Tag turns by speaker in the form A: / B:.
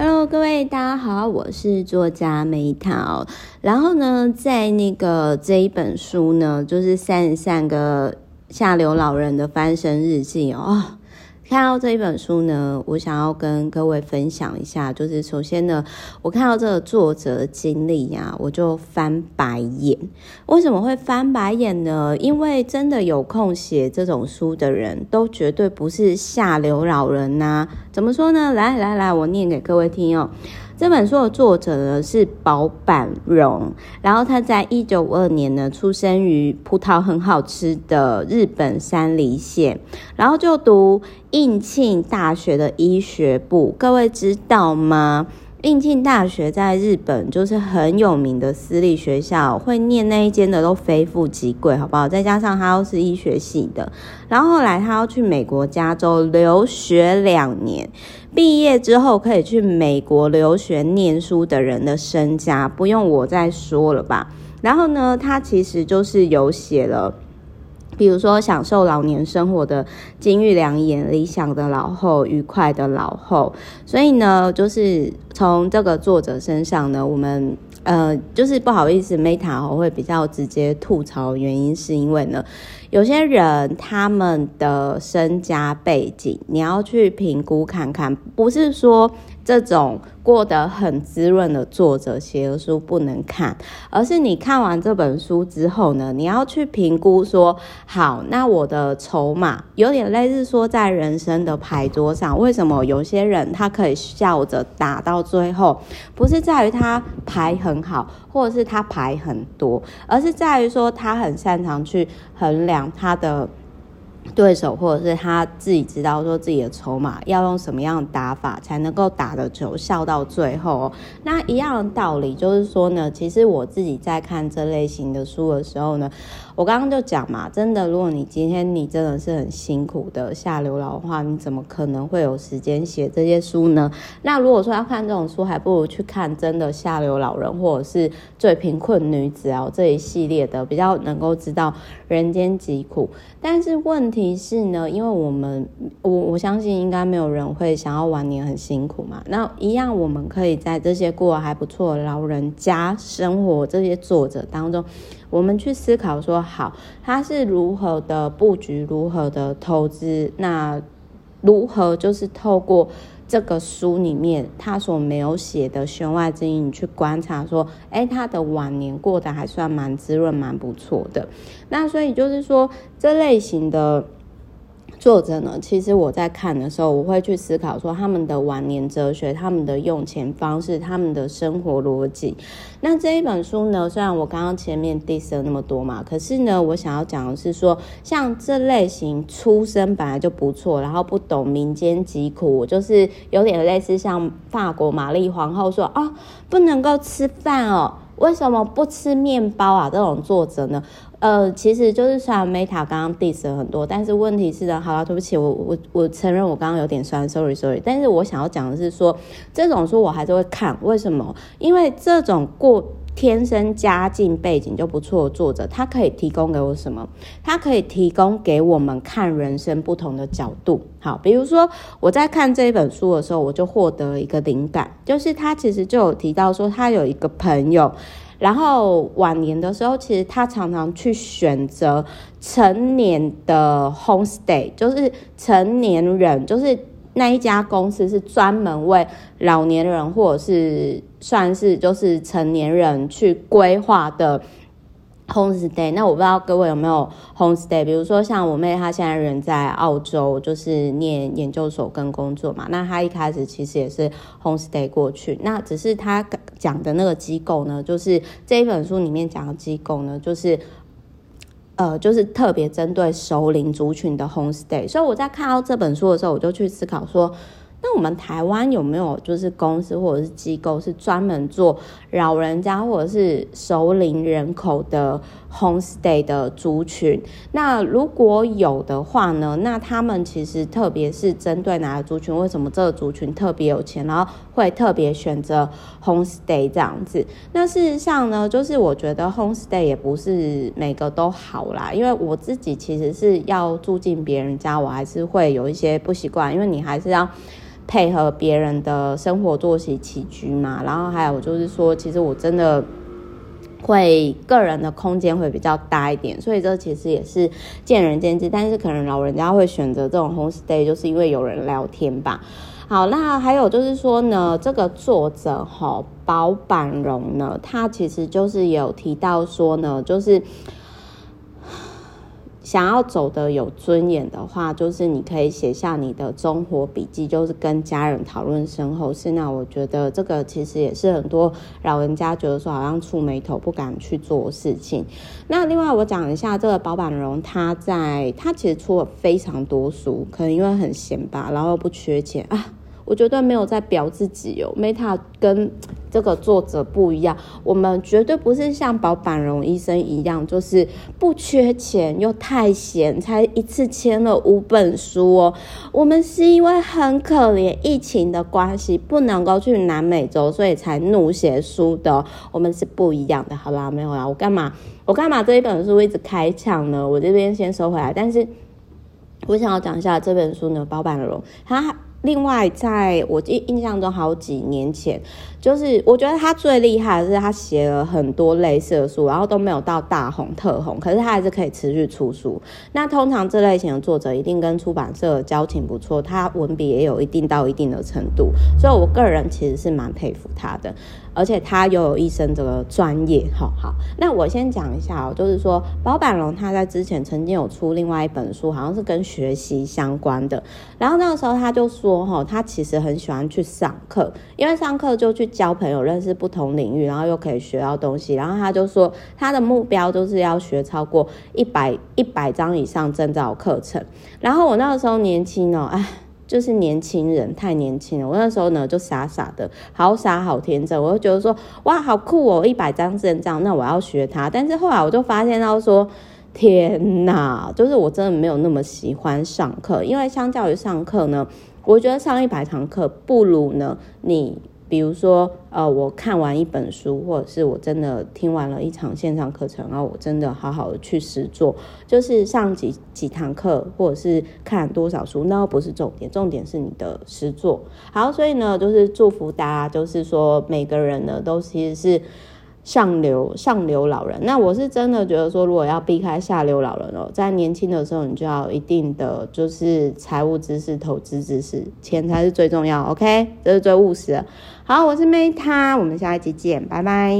A: Hello，各位大家好，我是作家梅桃。然后呢，在那个这一本书呢，就是三十三个下流老人的翻身日记哦。看到这一本书呢，我想要跟各位分享一下，就是首先呢，我看到这个作者的经历呀，我就翻白眼。为什么会翻白眼呢？因为真的有空写这种书的人都绝对不是下流老人呐。怎么说呢？来来来，我念给各位听哦。这本书的作者呢是薄板荣，然后他在一九五二年呢出生于葡萄很好吃的日本山梨县，然后就读应庆大学的医学部，各位知道吗？应庆大学在日本就是很有名的私立学校，会念那一间的都非富即贵，好不好？再加上他又是医学系的，然后后来他要去美国加州留学两年，毕业之后可以去美国留学念书的人的身家，不用我再说了吧？然后呢，他其实就是有写了。比如说，享受老年生活的金玉良言，理想的老后，愉快的老后。所以呢，就是从这个作者身上呢，我们呃，就是不好意思，Meta 会比较直接吐槽，原因是因为呢，有些人他们的身家背景，你要去评估看看，不是说。这种过得很滋润的作者写的书不能看，而是你看完这本书之后呢，你要去评估说，好，那我的筹码有点类似说在人生的牌桌上，为什么有些人他可以笑着打到最后，不是在于他牌很好，或者是他牌很多，而是在于说他很擅长去衡量他的。对手，或者是他自己知道说自己的筹码要用什么样的打法才能够打得球，笑到最后。那一样的道理就是说呢，其实我自己在看这类型的书的时候呢，我刚刚就讲嘛，真的，如果你今天你真的是很辛苦的下流老的话，你怎么可能会有时间写这些书呢？那如果说要看这种书，还不如去看真的下流老人，或者是最贫困女子啊这一系列的，比较能够知道人间疾苦。但是问题。是呢？因为我们我我相信应该没有人会想要晚年很辛苦嘛。那一样，我们可以在这些过得还不错的老人家生活这些作者当中，我们去思考说，好，他是如何的布局，如何的投资，那如何就是透过这个书里面他所没有写的弦外之音，你去观察说，哎，他的晚年过得还算蛮滋润，蛮不错的。那所以就是说，这类型的。作者呢，其实我在看的时候，我会去思考说他们的晚年哲学、他们的用钱方式、他们的生活逻辑。那这一本书呢，虽然我刚刚前面 diss 了那么多嘛，可是呢，我想要讲的是说，像这类型出身本来就不错，然后不懂民间疾苦，就是有点类似像法国玛丽皇后说啊、哦，不能够吃饭哦。为什么不吃面包啊？这种作者呢，呃，其实就是虽然 Meta 刚刚 diss 了很多，但是问题是呢，好了，对不起，我我我承认我刚刚有点酸，sorry sorry。但是我想要讲的是说，这种书我还是会看，为什么？因为这种过。天生家境背景就不错的作者，他可以提供给我什么？他可以提供给我们看人生不同的角度。好，比如说我在看这一本书的时候，我就获得了一个灵感，就是他其实就有提到说，他有一个朋友，然后晚年的时候，其实他常常去选择成年的 homestay，就是成年人，就是。那一家公司是专门为老年人或者是算是就是成年人去规划的 homestay。那我不知道各位有没有 homestay，比如说像我妹，她现在人在澳洲，就是念研究所跟工作嘛。那她一开始其实也是 homestay 过去，那只是她讲的那个机构呢，就是这一本书里面讲的机构呢，就是。呃，就是特别针对熟龄族群的 homestay，所以我在看到这本书的时候，我就去思考说，那我们台湾有没有就是公司或者是机构是专门做老人家或者是熟龄人口的 homestay 的族群？那如果有的话呢？那他们其实特别是针对哪个族群？为什么这个族群特别有钱，然后会特别选择 homestay 这样子？那事实上呢，就是我觉得 homestay 也不是每个都好啦，因为我自己其实是要住进别人家，我还是会有一些不习惯，因为你还是要。配合别人的生活作息起居嘛。然后还有就是说，其实我真的会个人的空间会比较大一点，所以这其实也是见仁见智。但是可能老人家会选择这种 home stay，就是因为有人聊天吧。好，那还有就是说呢，这个作者哈保板荣呢，他其实就是有提到说呢，就是想要走得有尊严的话，就是你可以写下你的终活笔记，就是跟家人讨论身后事。那我觉得这个其实也是很多老人家觉得说好像触霉头不敢去做事情。那另外我讲一下这个保坂荣，他在他其实出了非常多书，可能因为很闲吧，然后不缺钱啊。我绝对没有在表自己哦，Meta 跟这个作者不一样，我们绝对不是像保坂荣医生一样，就是不缺钱又太闲，才一次签了五本书哦。我们是因为很可怜，疫情的关系不能够去南美洲，所以才怒写书的。我们是不一样的，好啦，没有啦，我干嘛？我干嘛这一本书一直开抢呢？我这边先收回来，但是我想要讲一下这本书呢，保坂荣他。另外，在我印印象中，好几年前，就是我觉得他最厉害的是他写了很多类似的书，然后都没有到大红特红，可是他还是可以持续出书。那通常这类型的作者一定跟出版社交情不错，他文笔也有一定到一定的程度，所以我个人其实是蛮佩服他的。而且他又有一身这个专业，好好。那我先讲一下哦，就是说包板龙他在之前曾经有出另外一本书，好像是跟学习相关的。然后那个时候他就说，哈，他其实很喜欢去上课，因为上课就去交朋友，认识不同领域，然后又可以学到东西。然后他就说，他的目标就是要学超过一百一百张以上证照课程。然后我那个时候年轻哦，哎。就是年轻人太年轻了，我那时候呢就傻傻的，好傻好天真，我就觉得说哇好酷哦，一百张证照，那我要学他。但是后来我就发现到说，天哪，就是我真的没有那么喜欢上课，因为相较于上课呢，我觉得上一百堂课不如呢你。比如说，呃，我看完一本书，或者是我真的听完了一场线上课程，然后我真的好好的去实做，就是上几几堂课，或者是看多少书，那不是重点，重点是你的实做。好，所以呢，就是祝福大家，就是说每个人呢，都其实是。上流上流老人，那我是真的觉得说，如果要避开下流老人哦，在年轻的时候，你就要一定的就是财务知识、投资知识，钱才是最重要。OK，这是最务实的。好，我是 Meta，我们下一集见，拜拜。